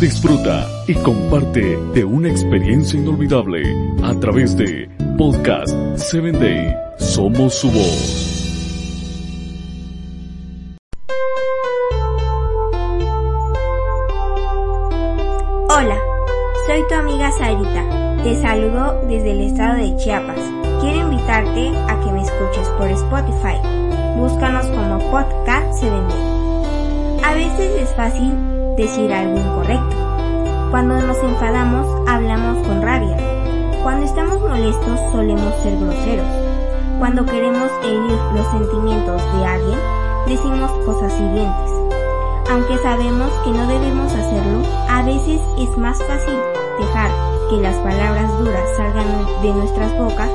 disfruta y comparte de una experiencia inolvidable a través de Podcast 7 Day. Somos su voz. Hola, soy tu amiga Sarita. Te saludo desde el estado de Chiapas. Quiero invitarte a que me escuches por Spotify. Búscanos como Podcast 7 Day. A veces es fácil decir algo incorrecto. Cuando nos enfadamos, hablamos con rabia. Cuando estamos molestos, solemos ser groseros. Cuando queremos herir los sentimientos de alguien, decimos cosas hirientes. Aunque sabemos que no debemos hacerlo, a veces es más fácil dejar que las palabras duras salgan de nuestras bocas,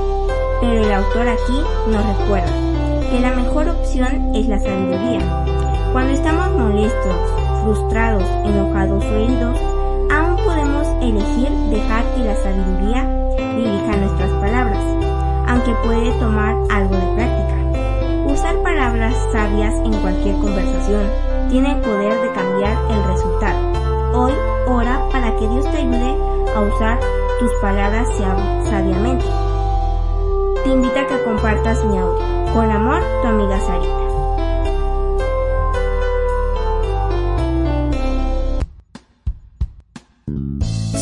pero el autor aquí nos recuerda que la mejor opción es la sabiduría. Cuando estamos molestos, frustrados, enojados o heridos, aún podemos elegir dejar que la sabiduría dirija nuestras palabras, aunque puede tomar algo de práctica. Usar palabras sabias en cualquier conversación tiene el poder de cambiar el resultado. Hoy ora para que Dios te ayude a usar tus palabras sabiamente. Te invito a que compartas mi audio. Con amor, tu amiga Sarita.